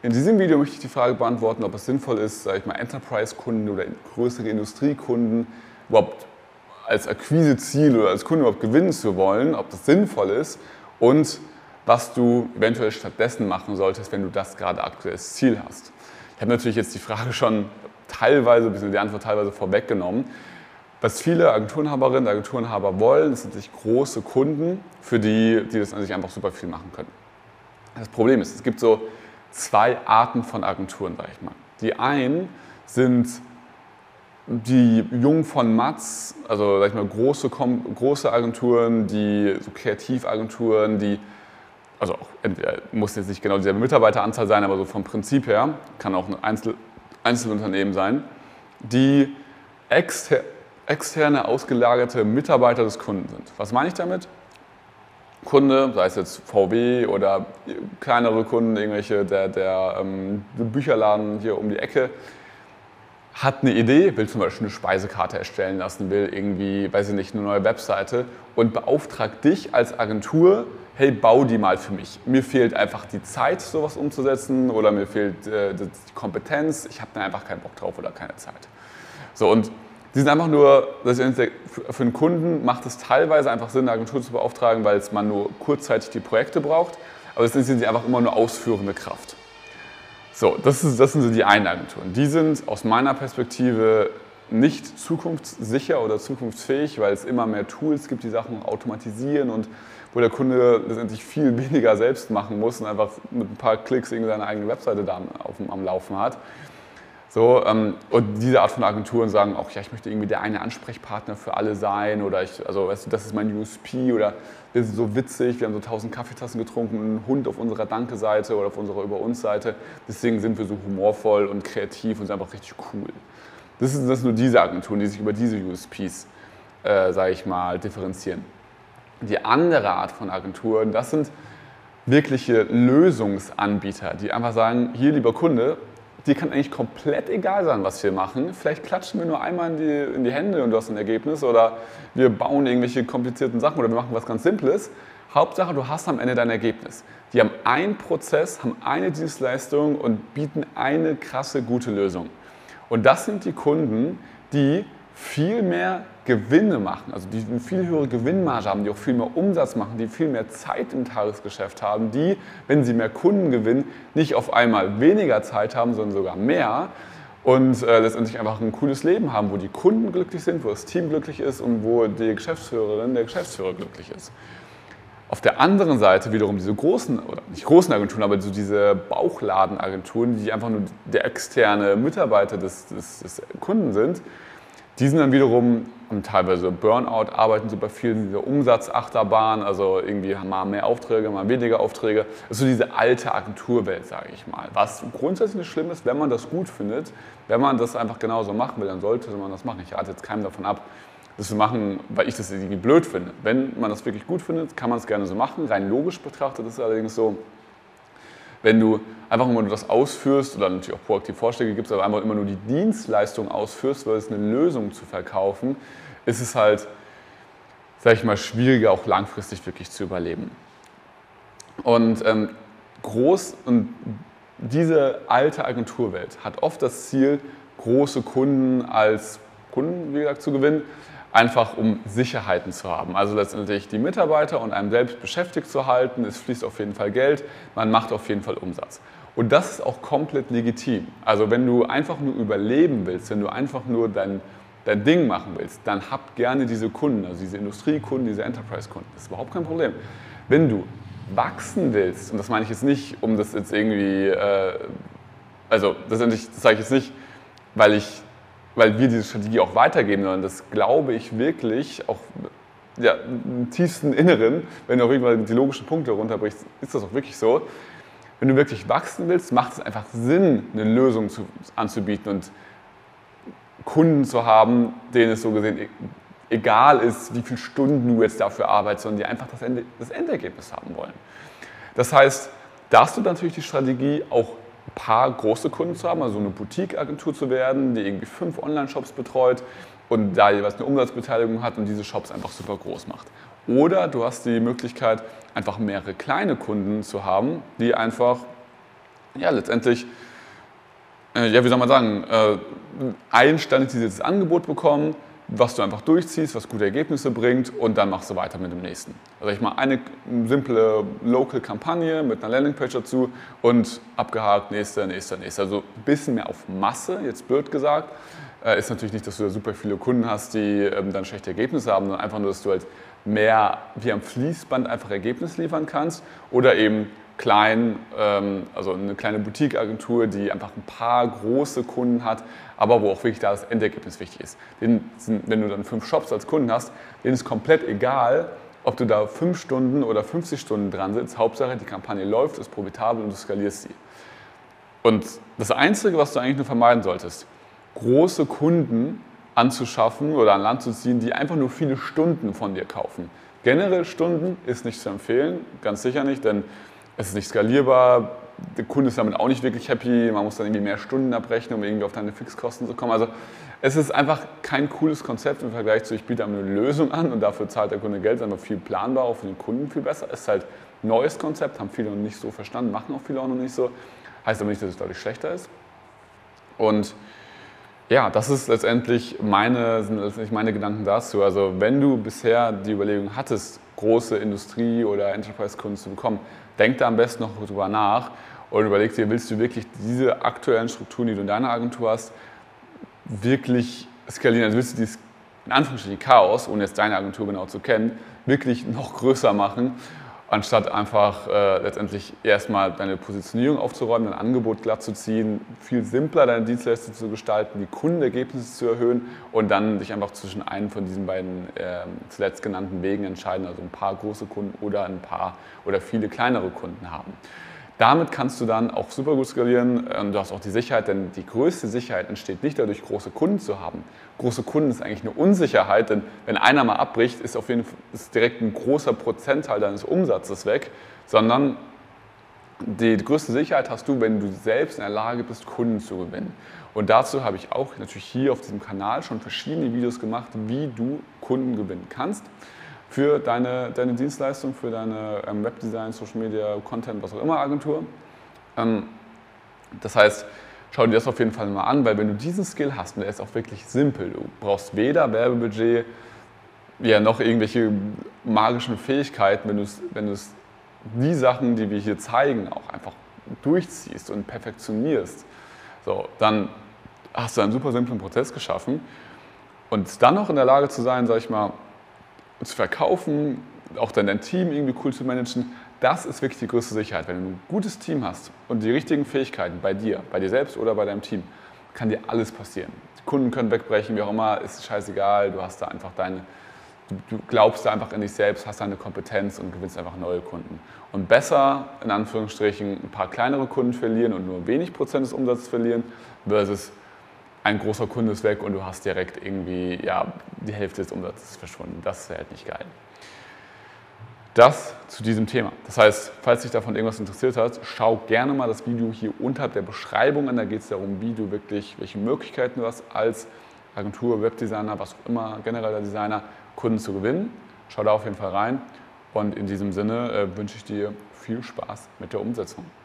In diesem Video möchte ich die Frage beantworten, ob es sinnvoll ist, sage ich mal, Enterprise-Kunden oder größere Industriekunden überhaupt als Akquiseziel oder als Kunde überhaupt gewinnen zu wollen, ob das sinnvoll ist und was du eventuell stattdessen machen solltest, wenn du das gerade aktuell als Ziel hast. Ich habe natürlich jetzt die Frage schon teilweise, bzw. die Antwort teilweise vorweggenommen. Was viele Agenturenhaberinnen und Agenturenhaber wollen, sind sich große Kunden, für die, die das an sich einfach super viel machen können. Das Problem ist, es gibt so zwei Arten von Agenturen, sage ich mal. Die einen sind die Jung von Matz, also sag ich mal große, große Agenturen, die so Kreativagenturen, die also auch, muss jetzt nicht genau dieselbe Mitarbeiteranzahl sein, aber so vom Prinzip her, kann auch ein Einzel Einzelunternehmen sein, die exter externe, ausgelagerte Mitarbeiter des Kunden sind. Was meine ich damit? Kunde, sei es jetzt VW oder kleinere Kunden, irgendwelche, der, der ähm, Bücherladen hier um die Ecke, hat eine Idee, will zum Beispiel eine Speisekarte erstellen lassen, will irgendwie, weiß ich nicht, eine neue Webseite und beauftragt dich als Agentur, hey, bau die mal für mich. Mir fehlt einfach die Zeit, sowas umzusetzen oder mir fehlt äh, die Kompetenz, ich habe da einfach keinen Bock drauf oder keine Zeit. So und die sind einfach nur, für einen Kunden macht es teilweise einfach Sinn, eine Agentur zu beauftragen, weil man nur kurzzeitig die Projekte braucht, aber es sind sie einfach immer nur ausführende Kraft. So, das, ist, das sind so die einen Agenturen. Die sind aus meiner Perspektive nicht zukunftssicher oder zukunftsfähig, weil es immer mehr Tools gibt, die Sachen automatisieren und wo der Kunde letztendlich viel weniger selbst machen muss und einfach mit ein paar Klicks irgendwie seine eigene Webseite da auf, am Laufen hat. So, ähm, und diese Art von Agenturen sagen auch, ja, ich möchte irgendwie der eine Ansprechpartner für alle sein oder ich, also weißt du, das ist mein USP oder wir sind so witzig, wir haben so tausend Kaffeetassen getrunken, einen Hund auf unserer Danke-Seite oder auf unserer Über uns-Seite. Deswegen sind wir so humorvoll und kreativ und sind einfach richtig cool. Das, ist, das sind nur diese Agenturen, die sich über diese USPs, äh, sage ich mal, differenzieren. Die andere Art von Agenturen, das sind wirkliche Lösungsanbieter, die einfach sagen, hier lieber Kunde, dir kann eigentlich komplett egal sein, was wir machen. Vielleicht klatschen wir nur einmal in die, in die Hände und du hast ein Ergebnis oder wir bauen irgendwelche komplizierten Sachen oder wir machen was ganz Simples. Hauptsache, du hast am Ende dein Ergebnis. Die haben einen Prozess, haben eine Dienstleistung und bieten eine krasse, gute Lösung. Und das sind die Kunden, die viel mehr Gewinne machen, also die eine viel höhere Gewinnmarge haben, die auch viel mehr Umsatz machen, die viel mehr Zeit im Tagesgeschäft haben, die, wenn sie mehr Kunden gewinnen, nicht auf einmal weniger Zeit haben, sondern sogar mehr und äh, letztendlich einfach ein cooles Leben haben, wo die Kunden glücklich sind, wo das Team glücklich ist und wo die Geschäftsführerin, der Geschäftsführer glücklich ist. Auf der anderen Seite wiederum diese großen, oder nicht großen Agenturen, aber so diese Bauchladenagenturen, die einfach nur der externe Mitarbeiter des, des, des Kunden sind, die sind dann wiederum teilweise Burnout, arbeiten super viel in dieser Umsatzachterbahn, also irgendwie haben mal mehr Aufträge, mal weniger Aufträge. Das ist so diese alte Agenturwelt, sage ich mal. Was grundsätzlich nicht schlimm ist, wenn man das gut findet, wenn man das einfach genauso machen will, dann sollte man das machen. Ich rate jetzt keinem davon ab, das zu machen, weil ich das irgendwie blöd finde. Wenn man das wirklich gut findet, kann man es gerne so machen. Rein logisch betrachtet ist es allerdings so, wenn du einfach immer nur das ausführst oder natürlich auch proaktiv Vorschläge gibst, aber einfach immer nur die Dienstleistung ausführst, weil es eine Lösung zu verkaufen, ist es halt, sag ich mal, schwieriger auch langfristig wirklich zu überleben. Und ähm, groß und diese alte Agenturwelt hat oft das Ziel, große Kunden als Kunden, wie gesagt, zu gewinnen, einfach um Sicherheiten zu haben. Also letztendlich die Mitarbeiter und einem selbst beschäftigt zu halten. Es fließt auf jeden Fall Geld, man macht auf jeden Fall Umsatz. Und das ist auch komplett legitim. Also wenn du einfach nur überleben willst, wenn du einfach nur dein, dein Ding machen willst, dann hab gerne diese Kunden, also diese Industriekunden, diese Enterprise-Kunden. Das ist überhaupt kein Problem. Wenn du wachsen willst, und das meine ich jetzt nicht, um das jetzt irgendwie, äh, also das, das sage ich jetzt nicht, weil ich weil wir diese Strategie auch weitergeben, sondern das glaube ich wirklich, auch ja, im tiefsten Inneren, wenn du auch irgendwann die logischen Punkte runterbrichst, ist das auch wirklich so. Wenn du wirklich wachsen willst, macht es einfach Sinn, eine Lösung zu, anzubieten und Kunden zu haben, denen es so gesehen e-, egal ist, wie viele Stunden du jetzt dafür arbeitest, sondern die einfach das, Ende, das Endergebnis haben wollen. Das heißt, da hast du natürlich die Strategie, auch paar große Kunden zu haben, also eine Boutique-Agentur zu werden, die irgendwie fünf Online-Shops betreut und da jeweils eine Umsatzbeteiligung hat und diese Shops einfach super groß macht. Oder du hast die Möglichkeit, einfach mehrere kleine Kunden zu haben, die einfach ja, letztendlich, äh, ja, wie soll man sagen, äh, ein standardisiertes Angebot bekommen, was du einfach durchziehst, was gute Ergebnisse bringt und dann machst du weiter mit dem nächsten. Also ich mache eine simple Local-Kampagne mit einer Landingpage dazu und abgehakt, nächster, nächster, nächster. Also ein bisschen mehr auf Masse, jetzt blöd gesagt. Äh, ist natürlich nicht, dass du da super viele Kunden hast, die ähm, dann schlechte Ergebnisse haben, sondern einfach nur, dass du halt mehr wie am Fließband einfach Ergebnis liefern kannst oder eben klein, ähm, also eine kleine Boutique-Agentur, die einfach ein paar große Kunden hat, aber wo auch wirklich da das Endergebnis wichtig ist. Den sind, wenn du dann fünf Shops als Kunden hast, denen ist komplett egal, ob du da fünf Stunden oder 50 Stunden dran sitzt. Hauptsache, die Kampagne läuft, ist profitabel und du skalierst sie. Und das Einzige, was du eigentlich nur vermeiden solltest, große Kunden anzuschaffen oder an Land zu ziehen, die einfach nur viele Stunden von dir kaufen. Generell Stunden ist nicht zu empfehlen, ganz sicher nicht, denn es ist nicht skalierbar, der Kunde ist damit auch nicht wirklich happy, man muss dann irgendwie mehr Stunden abrechnen, um irgendwie auf deine Fixkosten zu kommen. Also es ist einfach kein cooles Konzept im Vergleich zu, ich biete eine Lösung an und dafür zahlt der Kunde Geld, einfach viel planbarer, für den Kunden viel besser. Es ist halt ein neues Konzept, haben viele noch nicht so verstanden, machen auch viele auch noch nicht so. Heißt aber nicht, dass es dadurch schlechter ist. Und ja, das ist letztendlich meine, sind letztendlich meine Gedanken dazu. Also wenn du bisher die Überlegung hattest, große Industrie- oder Enterprise-Kunden zu bekommen, denk da am besten noch drüber nach und überleg dir, willst du wirklich diese aktuellen Strukturen, die du in deiner Agentur hast, wirklich skalieren? Also willst du dieses in Anführungsstrichen Chaos, ohne jetzt deine Agentur genau zu kennen, wirklich noch größer machen anstatt einfach äh, letztendlich erstmal deine Positionierung aufzuräumen, dein Angebot glatt zu ziehen, viel simpler deine Dienstleistung zu gestalten, die Kundenergebnisse zu erhöhen und dann dich einfach zwischen einem von diesen beiden äh, zuletzt genannten Wegen entscheiden, also ein paar große Kunden oder ein paar oder viele kleinere Kunden haben. Damit kannst du dann auch super gut skalieren. Ähm, du hast auch die Sicherheit, denn die größte Sicherheit entsteht nicht dadurch, große Kunden zu haben. Große Kunden ist eigentlich eine Unsicherheit, denn wenn einer mal abbricht, ist auf jeden Fall ist direkt ein großer Prozentteil deines Umsatzes weg, sondern die größte Sicherheit hast du, wenn du selbst in der Lage bist, Kunden zu gewinnen. Und dazu habe ich auch natürlich hier auf diesem Kanal schon verschiedene Videos gemacht, wie du Kunden gewinnen kannst für deine, deine Dienstleistung, für deine ähm, Webdesign, Social Media, Content, was auch immer Agentur. Ähm, das heißt, schau dir das auf jeden Fall mal an, weil wenn du diesen Skill hast, und der ist auch wirklich simpel, du brauchst weder Werbebudget, ja, noch irgendwelche magischen Fähigkeiten, wenn du wenn die Sachen, die wir hier zeigen, auch einfach durchziehst und perfektionierst, so, dann hast du einen super simplen Prozess geschaffen und dann noch in der Lage zu sein, sag ich mal, zu verkaufen, auch dann dein Team irgendwie cool zu managen, das ist wirklich die größte Sicherheit. Wenn du ein gutes Team hast und die richtigen Fähigkeiten bei dir, bei dir selbst oder bei deinem Team, kann dir alles passieren. Die Kunden können wegbrechen, wie auch immer, ist scheißegal, du hast da einfach deine, du glaubst da einfach in dich selbst, hast deine Kompetenz und gewinnst einfach neue Kunden. Und besser, in Anführungsstrichen, ein paar kleinere Kunden verlieren und nur wenig Prozent des Umsatzes verlieren, versus ein großer Kunde ist weg und du hast direkt irgendwie ja, die Hälfte des Umsatzes verschwunden. Das wäre halt nicht geil. Das zu diesem Thema. Das heißt, falls dich davon irgendwas interessiert hat, schau gerne mal das Video hier unterhalb der Beschreibung an. Da geht es darum, wie du wirklich, welche Möglichkeiten du hast als Agentur, Webdesigner, was auch immer, genereller Designer, Kunden zu gewinnen. Schau da auf jeden Fall rein. Und in diesem Sinne äh, wünsche ich dir viel Spaß mit der Umsetzung.